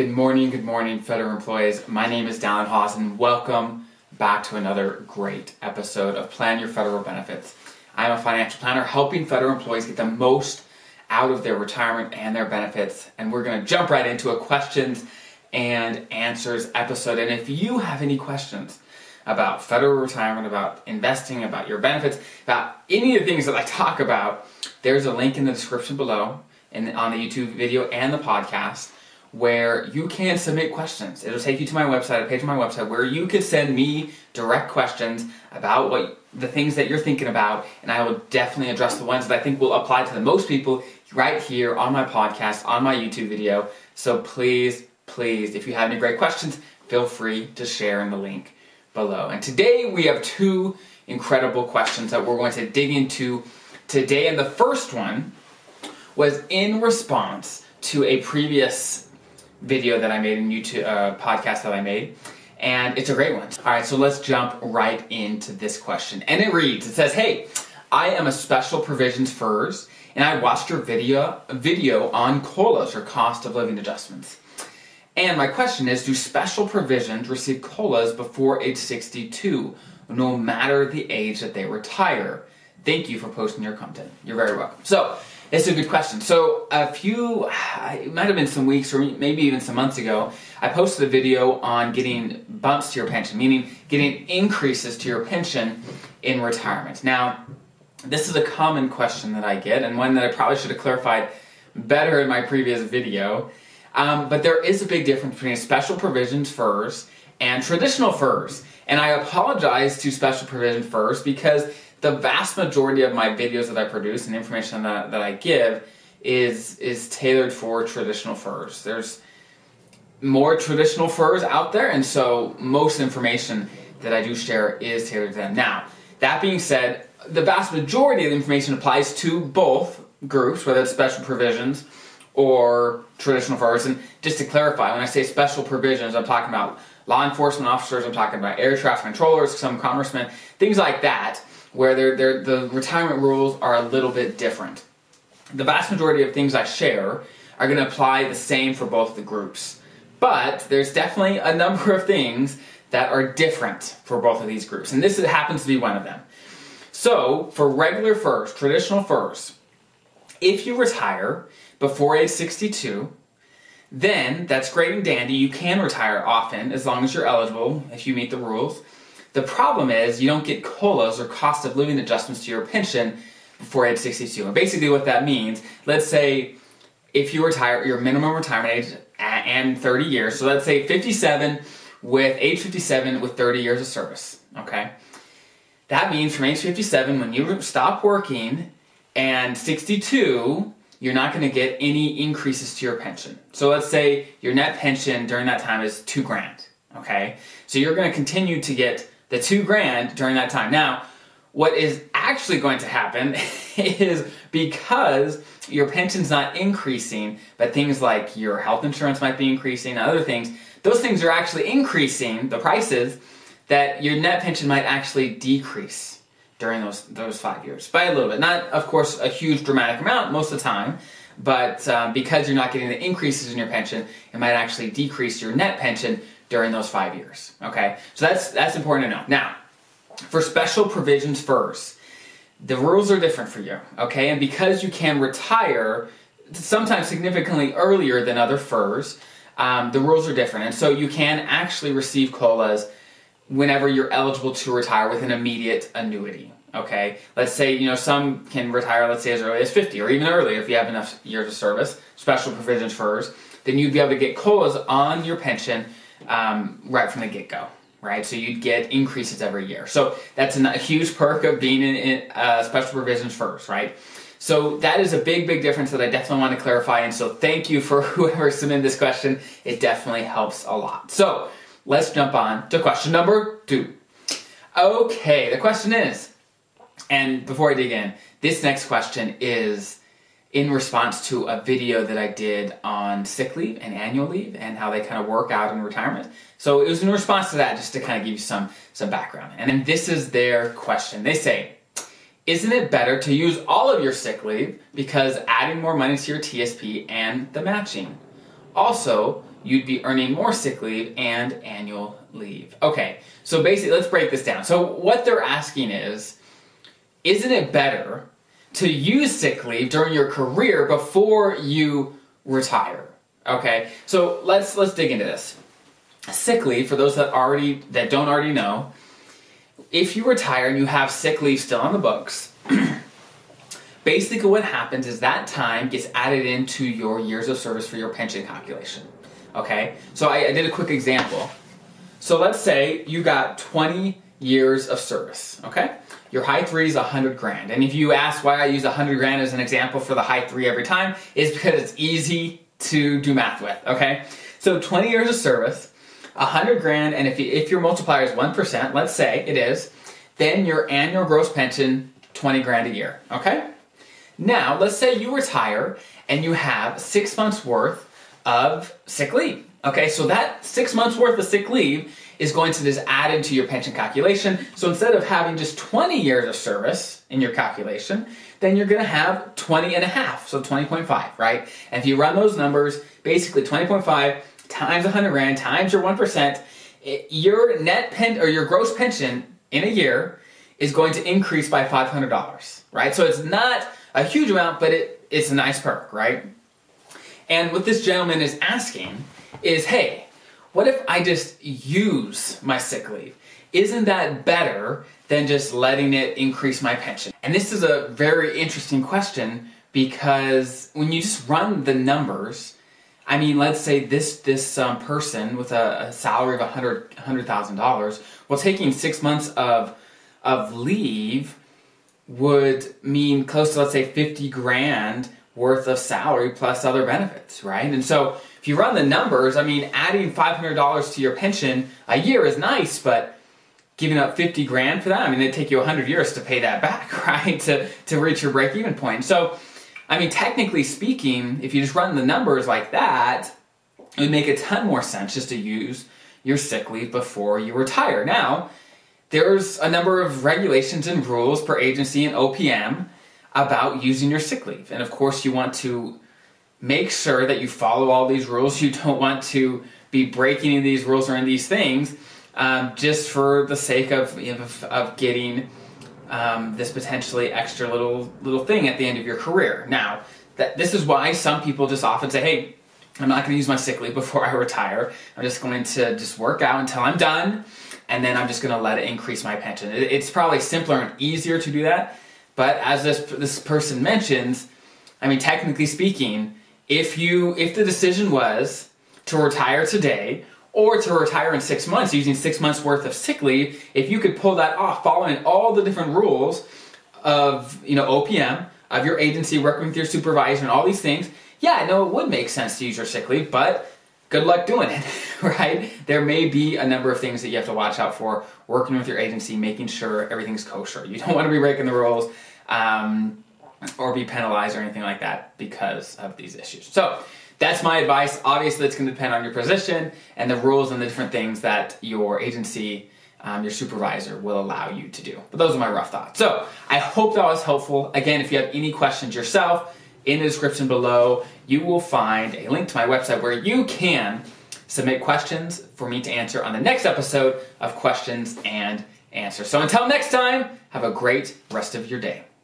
Good morning, good morning, federal employees. My name is Dallen Haws, and welcome back to another great episode of Plan Your Federal Benefits. I'm a financial planner helping federal employees get the most out of their retirement and their benefits. And we're going to jump right into a questions and answers episode. And if you have any questions about federal retirement, about investing, about your benefits, about any of the things that I talk about, there's a link in the description below and on the YouTube video and the podcast where you can submit questions. It'll take you to my website, a page on my website, where you can send me direct questions about what the things that you're thinking about, and I will definitely address the ones that I think will apply to the most people right here on my podcast, on my YouTube video. So please, please, if you have any great questions, feel free to share in the link below. And today we have two incredible questions that we're going to dig into today. And the first one was in response to a previous video that I made in YouTube uh, podcast that I made. And it's a great one. All right, so let's jump right into this question. And it reads, it says, "Hey, I am a special provisions FERS, and I watched your video video on COLAs or cost of living adjustments. And my question is, do special provisions receive COLAs before age 62, no matter the age that they retire? Thank you for posting your content. You're very welcome. So it's a good question. So a few, it might have been some weeks or maybe even some months ago, I posted a video on getting bumps to your pension, meaning getting increases to your pension in retirement. Now, this is a common question that I get and one that I probably should have clarified better in my previous video. Um, but there is a big difference between special provisions FERS and traditional FERS. And I apologize to special provision FERS because the vast majority of my videos that I produce and information that, that I give is is tailored for traditional FERS. There's more traditional FERS out there, and so most information that I do share is tailored to them. Now, that being said, the vast majority of the information applies to both groups, whether it's special provisions or traditional FERS. And just to clarify, when I say special provisions, I'm talking about law enforcement officers, I'm talking about air traffic controllers, some congressmen, things like that where they're, they're, the retirement rules are a little bit different. The vast majority of things I share are going to apply the same for both the groups. But there's definitely a number of things that are different for both of these groups, and this happens to be one of them. So, for regular FERS, traditional FERS, if you retire before age 62, then that's great and dandy. You can retire often as long as you're eligible if you meet the rules. The problem is you don't get COLAs or cost of living adjustments to your pension before age 62. And basically, what that means, let's say if you retire, your minimum retirement age and 30 years, so let's say 57 with age 57 with 30 years of service, okay? That means from age 57, when you stop working and 62, you're not going to get any increases to your pension. So let's say your net pension during that time is two grand, okay? So you're going to continue to get the two grand during that time. Now, what is actually going to happen is because your pension's not increasing, but things like your health insurance might be increasing, other things, those things are actually increasing the prices that your net pension might actually decrease during those those five years by a little bit. Not, of course, a huge dramatic amount most of the time, but um, because you're not getting the increases in your pension, it might actually decrease your net pension during those five years. Okay, so that's that's important to know. Now, for special provisions FERS, the rules are different for you. Okay, and because you can retire sometimes significantly earlier than other FERS, um, the rules are different, and so you can actually receive COLAs whenever you're eligible to retire with an immediate annuity. Okay, let's say you know some can retire, let's say as early as 50 or even earlier if you have enough years of service. Special provisions FERS, then you'd be able to get COLAs on your pension um, right from the get go. Right, so you'd get increases every year. So that's a huge perk of being in, in uh, special provisions FERS, Right, so that is a big, big difference that I definitely want to clarify. And so thank you for whoever submitted this question. It definitely helps a lot. So let's jump on to question number two. Okay, the question is, and before I dig in, this next question is in response to a video that I did on sick leave and annual leave and how they kind of work out in retirement. So it was in response to that, just to kind of give you some some background. And then this is their question. They say, "Isn't it better to use all of your sick leave because adding more money to your TSP and the matching? Also, you'd be earning more sick leave and annual leave. Okay, so basically, let's break this down. So, what they're asking is Isn't it better to use sick leave during your career before you retire? Okay, so let's let's dig into this. Sick leave, for those that already that don't already know, if you retire and you have sick leave still on the books, basically what happens is that time gets added into your years of service for your pension calculation. Okay, so I, I did a quick example. So let's say you got 20 years of service. Okay, your high three is 100 grand. And if you ask why I use 100 grand as an example for the high three every time, is because it's easy to do math with. Okay, so 20 years of service, 100 grand, and if, you, if your multiplier is 1%, let's say it is, then your annual gross pension 20 grand a year. Okay. Now, let's say you retire and you have six months worth of sick leave. Okay, so that six months worth of sick leave is going to just add into your pension calculation. So instead of having just 20 years of service in your calculation, then you're going to have 20 and a half, so 20.5, right? And if you run those numbers, basically 20.5 times 100 grand times your 1%, it, eh, your net pen or your gross pension in a year is going to increase by $500, right? So it's not a huge amount, but it, it's a nice perk, right? And what this gentleman is asking is, hey, what if I just use my sick leave? Isn't that better than just letting it increase my pension? And this is a very interesting question because when you just run the numbers, I mean, let's say this this um, person with a, a salary of $100,000, $100, well, taking six months of, of leave would mean close to, let's say, 50 grand worth of salary plus other benefits, right? And so if you run the numbers, I mean, adding $500 to your pension a year is nice, but giving up 50 grand for that, I mean, it'd take you 100 years to pay that back, right? To, to reach your break even point. So, I mean, technically speaking, if you just run the numbers like that, it would make a ton more sense just to use your sick leave before you retire. Now, there's a number of regulations and rules per agency and OPM about using your sick leave. And of course, you want to make sure that you follow all these rules. You don't want to be breaking these rules or in these things um, just for the sake of know, of, getting um, this potentially extra little little thing at the end of your career. Now, that this is why some people just often say, "Hey, I'm not going to use my sick leave before I retire. I'm just going to just work out until I'm done." And then I'm just going to let it increase my pension. It's probably simpler and easier to do that. But as this this person mentions, I mean, technically speaking, if you if the decision was to retire today or to retire in six months using six months worth of sick leave, if you could pull that off following all the different rules of you know OPM of your agency working with your supervisor and all these things, yeah, no, it would make sense to use your sick leave, but good luck doing it, right? There may be a number of things that you have to watch out for working with your agency, making sure everything's kosher. You don't want to be breaking the rules. Um, or be penalized or anything like that because of these issues. So that's my advice. Obviously, it's going to depend on your position and the rules and the different things that your agency, um, your supervisor will allow you to do. But those are my rough thoughts. So I hope that was helpful. Again, if you have any questions yourself, in the description below, you will find a link to my website where you can submit questions for me to answer on the next episode of Questions and Answers. So until next time, have a great rest of your day.